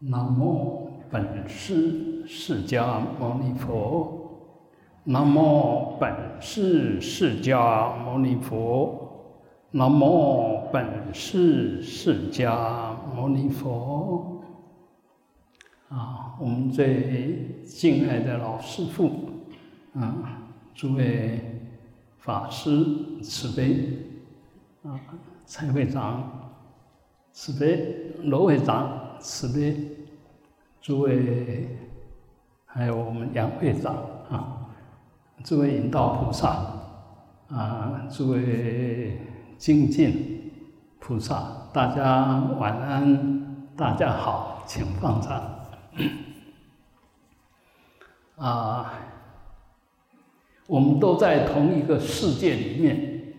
南无本师释迦牟尼佛。南无本师释迦牟尼佛。南无本师释迦牟尼佛。啊，我们最敬爱的老师父，啊，诸位法师慈悲，啊，蔡会长慈悲，罗会长。慈悲，诸位，还有我们杨会长啊，诸位引导菩萨啊，诸位精进菩萨，大家晚安，大家好，请放上。啊，我们都在同一个世界里面，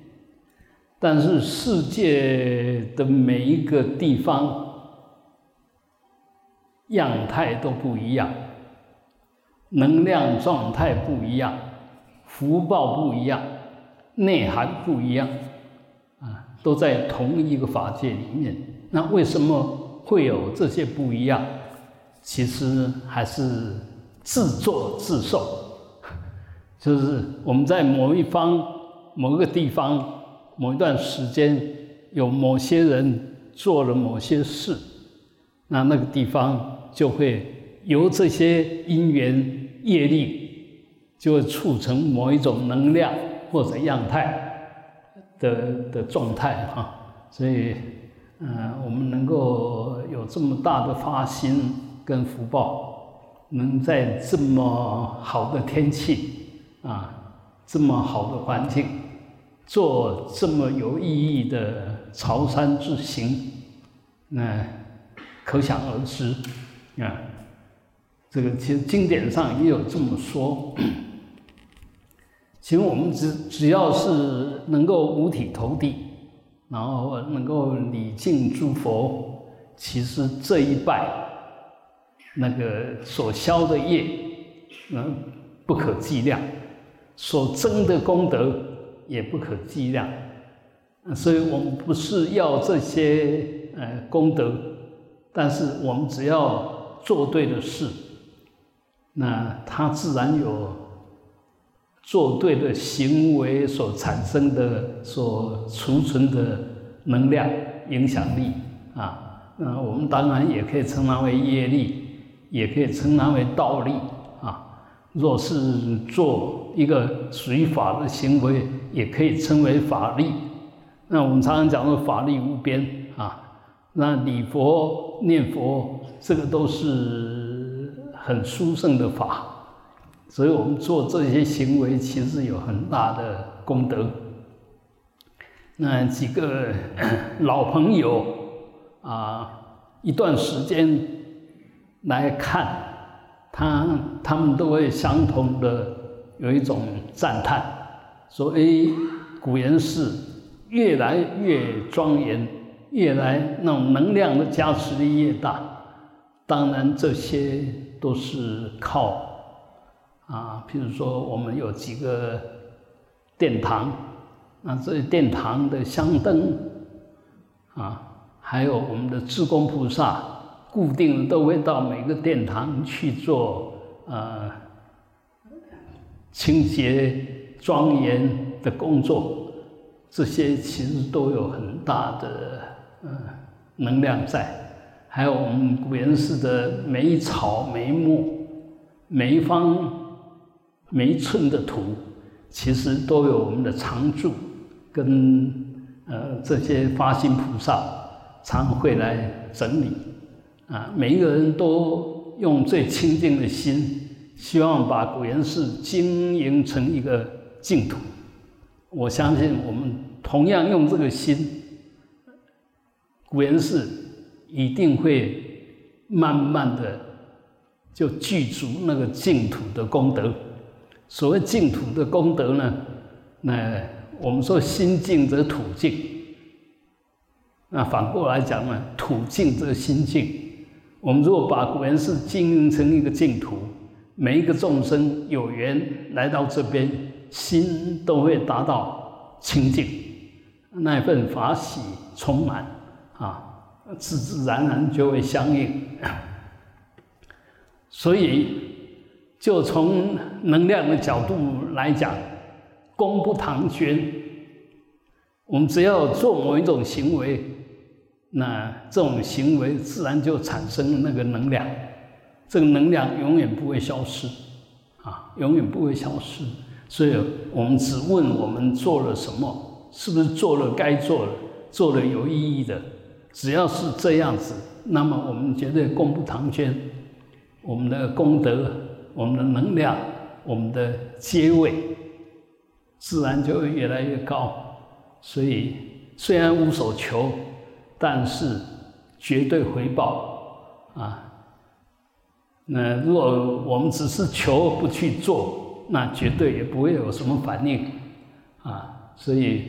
但是世界的每一个地方。样态都不一样，能量状态不一样，福报不一样，内涵不一样，啊，都在同一个法界里面。那为什么会有这些不一样？其实还是自作自受，就是我们在某一方、某个地方、某一段时间，有某些人做了某些事，那那个地方。就会由这些因缘业力，就会促成某一种能量或者样态的的状态哈。所以，嗯，我们能够有这么大的发心跟福报，能在这么好的天气啊，这么好的环境，做这么有意义的朝山之行，那可想而知。啊，这个其实经典上也有这么说。其实我们只只要是能够五体投地，然后能够礼敬诸佛，其实这一拜那个所消的业，嗯，不可计量；所增的功德也不可计量。所以我们不是要这些呃功德，但是我们只要。做对的事，那他自然有做对的行为所产生的、所储存的能量、影响力啊。那我们当然也可以称它为业力，也可以称它为道力啊。若是做一个属于法的行为，也可以称为法力。那我们常常讲说法力无边。那礼佛、念佛。这个都是很殊胜的法，所以我们做这些行为，其实有很大的功德。那几个老朋友啊，一段时间来看他，他们都会相同的有一种赞叹，说：“哎，古岩寺越来越庄严，越来那种能量的加持力越大。”当然，这些都是靠啊，譬如说，我们有几个殿堂，那这些殿堂的香灯啊，还有我们的智公菩萨，固定都会到每个殿堂去做呃清洁庄严的工作，这些其实都有很大的呃能量在。还有我们古岩寺的每一草、每一木、每一方、每一寸的土，其实都有我们的常住跟呃这些发心菩萨常会来整理啊。每一个人都用最清净的心，希望把古岩寺经营成一个净土。我相信我们同样用这个心，古岩寺。一定会慢慢的就具足那个净土的功德。所谓净土的功德呢，那我们说心净则土净。那反过来讲呢，土净则心净。我们如果把古岩寺经营成一个净土，每一个众生有缘来到这边，心都会达到清净，那份法喜充满。自自然然就会相应，所以，就从能量的角度来讲，功不唐捐。我们只要做某一种行为，那这种行为自然就产生那个能量，这个能量永远不会消失，啊，永远不会消失。所以我们只问我们做了什么，是不是做了该做的，做了有意义的。只要是这样子，那么我们绝对功不唐捐，我们的功德、我们的能量、我们的阶位，自然就会越来越高。所以虽然无所求，但是绝对回报啊。那如果我们只是求不去做，那绝对也不会有什么反应啊。所以，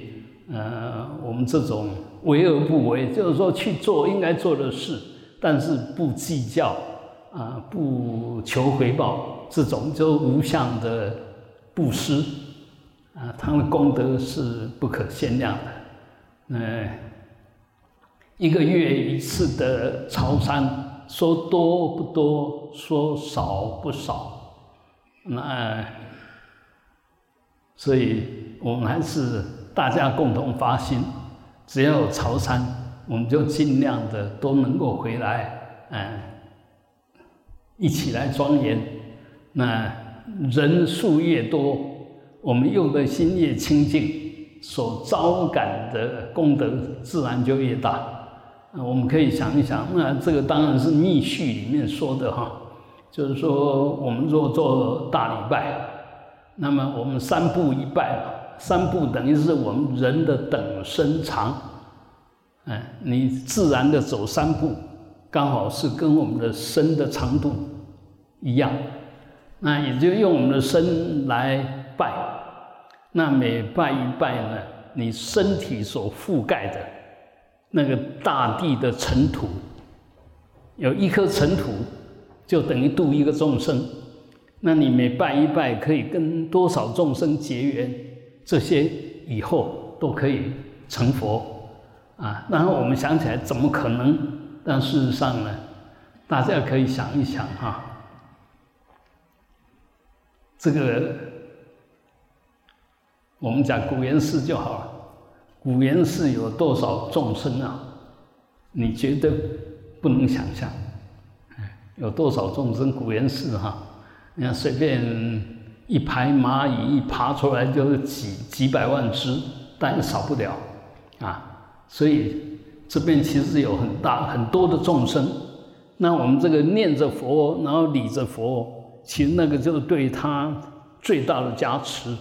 呃，我们这种。为而不为，就是说去做应该做的事，但是不计较啊，不求回报，这种就无相的布施啊，他的功德是不可限量的。嗯，一个月一次的朝山，说多不多，说少不少，那所以我们还是大家共同发心。只要有潮山，我们就尽量的都能够回来，嗯，一起来庄严。那人数越多，我们用的心越清净，所招感的功德自然就越大。我们可以想一想，那这个当然是密续里面说的哈，就是说我们若做大礼拜，那么我们三步一拜。三步等于是我们人的等身长，哎，你自然的走三步，刚好是跟我们的身的长度一样，那也就用我们的身来拜，那每拜一拜呢，你身体所覆盖的那个大地的尘土，有一颗尘土，就等于度一个众生，那你每拜一拜，可以跟多少众生结缘？这些以后都可以成佛啊！然后我们想起来，怎么可能？但事实上呢，大家可以想一想哈，这个我们讲古岩寺就好了。古岩寺有多少众生啊？你觉得不能想象？有多少众生？古岩寺哈，你看随便。一排蚂蚁一爬出来就是几几百万只，但也少不了啊。所以这边其实有很大很多的众生。那我们这个念着佛，然后礼着佛，其实那个就是对他最大的加持。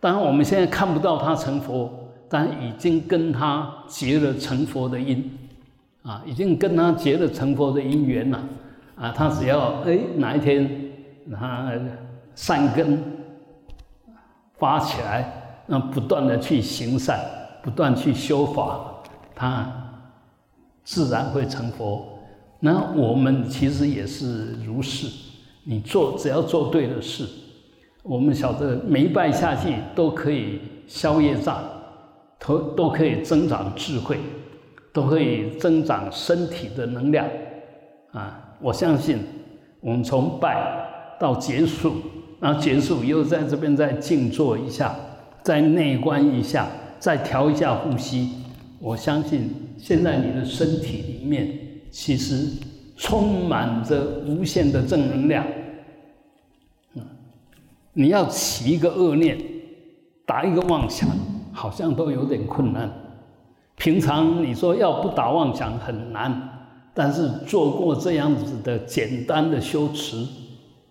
当然我们现在看不到他成佛，但已经跟他结了成佛的因啊，已经跟他结了成佛的因缘了啊。他只要哎哪一天他。善根发起来，那不断的去行善，不断去修法，他自然会成佛。那我们其实也是如是，你做只要做对的事，我们晓得每一拜下去都可以消业障，都都可以增长智慧，都可以增长身体的能量。啊，我相信我们从拜到结束。然后结束，又在这边再静坐一下，再内观一下，再调一下呼吸。我相信现在你的身体里面其实充满着无限的正能量。嗯，你要起一个恶念，打一个妄想，好像都有点困难。平常你说要不打妄想很难，但是做过这样子的简单的修持。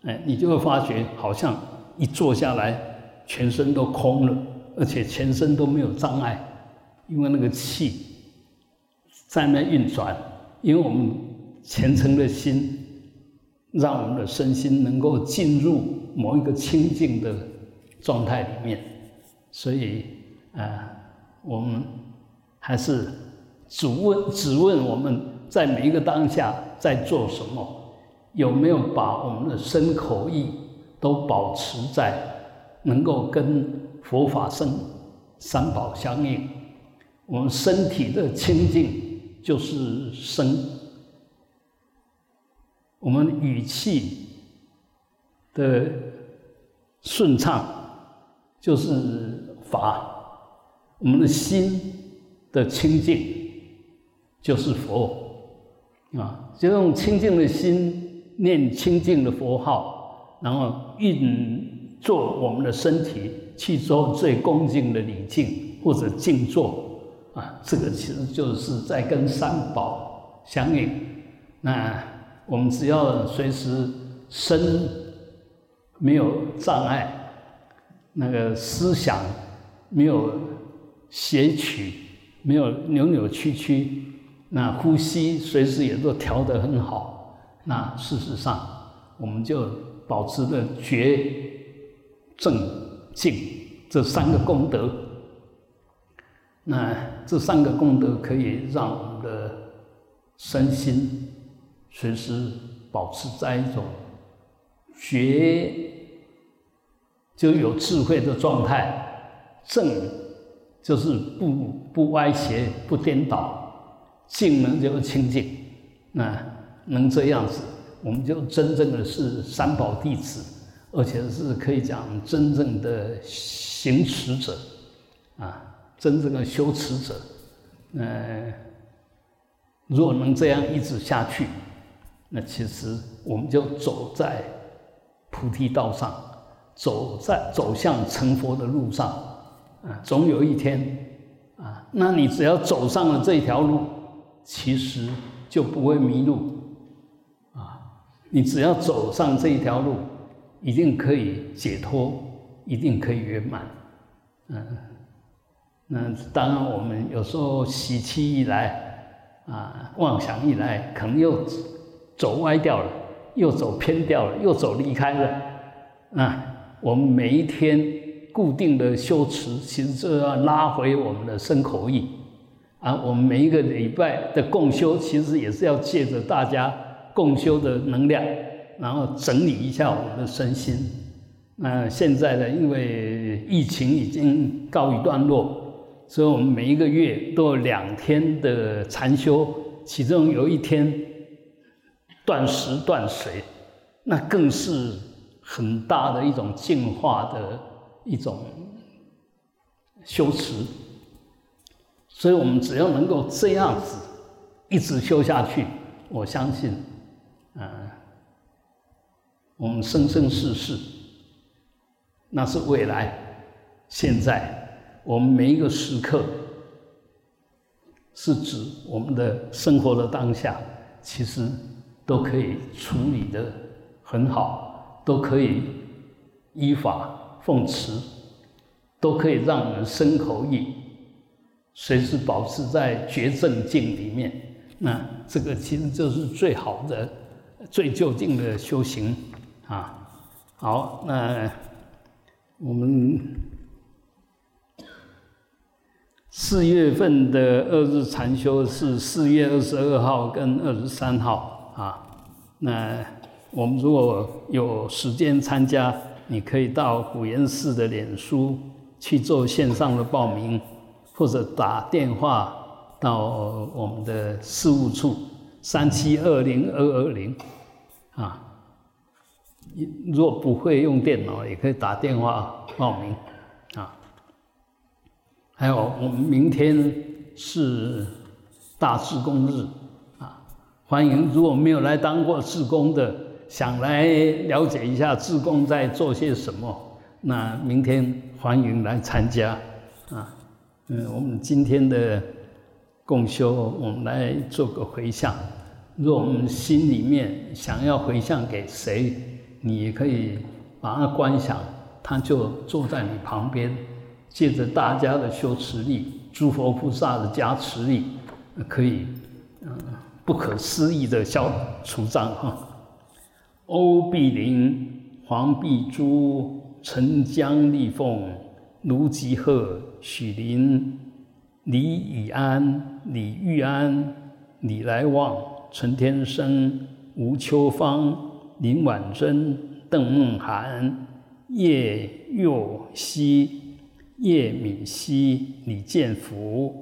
哎，你就会发觉，好像一坐下来，全身都空了，而且全身都没有障碍，因为那个气在那运转，因为我们虔诚的心，让我们的身心能够进入某一个清净的状态里面，所以啊，我们还是只问只问我们在每一个当下在做什么。有没有把我们的身口意都保持在能够跟佛法僧三宝相应？我们身体的清净就是身，我们语气的顺畅就是法，我们的心的清净就是佛啊，就用清净的心念清净的佛号，然后运作我们的身体去做最恭敬的礼敬或者静坐啊，这个其实就是在跟三宝相应。那我们只要随时身没有障碍，那个思想没有邪曲，没有扭扭曲曲，那呼吸随时也都调得很好。那事实上，我们就保持着觉、正、静这三个功德。那这三个功德可以让我们的身心。随时保持在一种觉就有智慧的状态，正就是不不歪斜、不颠倒，静呢就是清净。那能这样子，我们就真正的是三宝弟子，而且是可以讲真正的行持者啊，真正的修持者。嗯，若能这样一直下去。那其实我们就走在菩提道上，走在走向成佛的路上，啊，总有一天，啊，那你只要走上了这条路，其实就不会迷路，你只要走上这一条路，一定可以解脱，一定可以圆满，嗯，那当然我们有时候喜气一来，啊，妄想一来，可能又。走歪掉了，又走偏掉了，又走离开了。啊，我们每一天固定的修持，其实就要拉回我们的身口意。啊，我们每一个礼拜的共修，其实也是要借着大家共修的能量，然后整理一下我们的身心。那现在呢，因为疫情已经告一段落，所以我们每一个月都有两天的禅修，其中有一天。断食断水，那更是很大的一种净化的一种修持。所以我们只要能够这样子一直修下去，我相信，嗯，我们生生世世，那是未来，现在我们每一个时刻，是指我们的生活的当下，其实。都可以处理的很好，都可以依法奉持，都可以让我们身口意随时保持在觉正境里面。那这个其实就是最好的、最就近的修行啊。好，那我们四月份的二日禅修是四月二十二号跟二十三号。啊，那我们如果有时间参加，你可以到古岩寺的脸书去做线上的报名，或者打电话到我们的事务处三七二零二二零，啊，若不会用电脑，也可以打电话报名，啊，还有我们明天是大智公日。欢迎，如果没有来当过志工的，想来了解一下志工在做些什么，那明天欢迎来参加。啊，嗯，我们今天的共修，我们来做个回向。若我们心里面想要回向给谁，你也可以把它观想，他就坐在你旁边，借着大家的修持力、诸佛菩萨的加持力，可以，嗯。不可思议的消除障哈，欧碧林、黄碧珠、陈江、丽凤、卢吉鹤、许林、李以安、李玉安、李来旺、陈天生、吴秋芳、林婉珍、邓梦涵、叶佑熙、叶敏熙、李建福、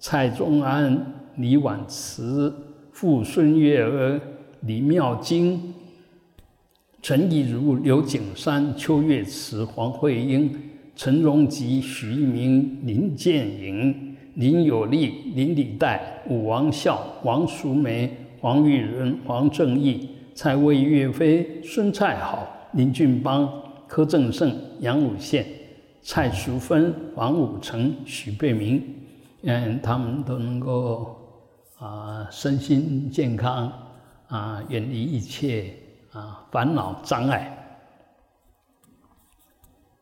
蔡宗安、李婉慈。傅孙月儿、李妙金、陈亦如、刘景山、邱月慈、黄慧英、陈荣吉、徐一鸣、林建营、林有利、林礼代、武王孝、王淑梅、黄玉仁、黄正义、蔡魏岳飞、孙蔡好、林俊邦、柯正胜、杨武宪、蔡淑芬、黄武成、许贝明，嗯，他们都能够啊身心健康啊，远离一切啊烦恼障碍。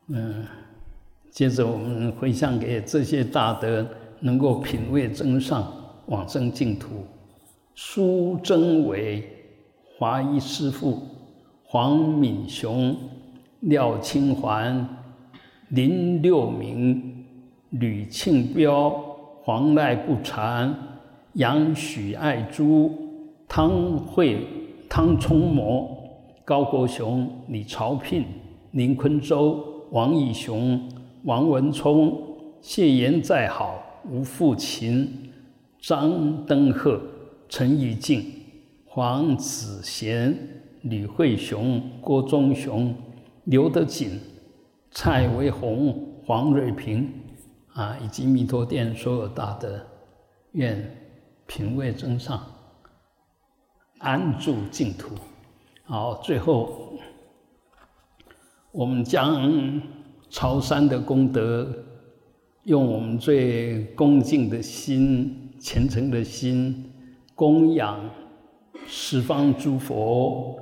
嗯，接着我们回向给这些大德。能够品味真上往生净土，苏贞伟、华一师父、黄敏雄、廖清环、林六明、吕庆彪、黄赖不禅、杨许爱珠、汤慧、汤聪模、高国雄、李朝聘、林坤洲、王义雄、王文聪、谢言再好。吴富琴、张登鹤、陈义静、黄子贤、吕慧雄、郭忠雄、刘德锦、蔡维宏、黄瑞平，啊，以及弥陀殿所有大德，愿品味真上，安住净土。好，最后我们将朝山的功德。用我们最恭敬的心、虔诚的心，供养十方诸佛，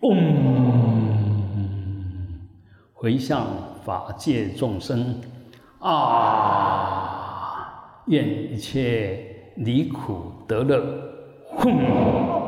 嗡，回向法界众生，啊，愿一切离苦得乐，吽。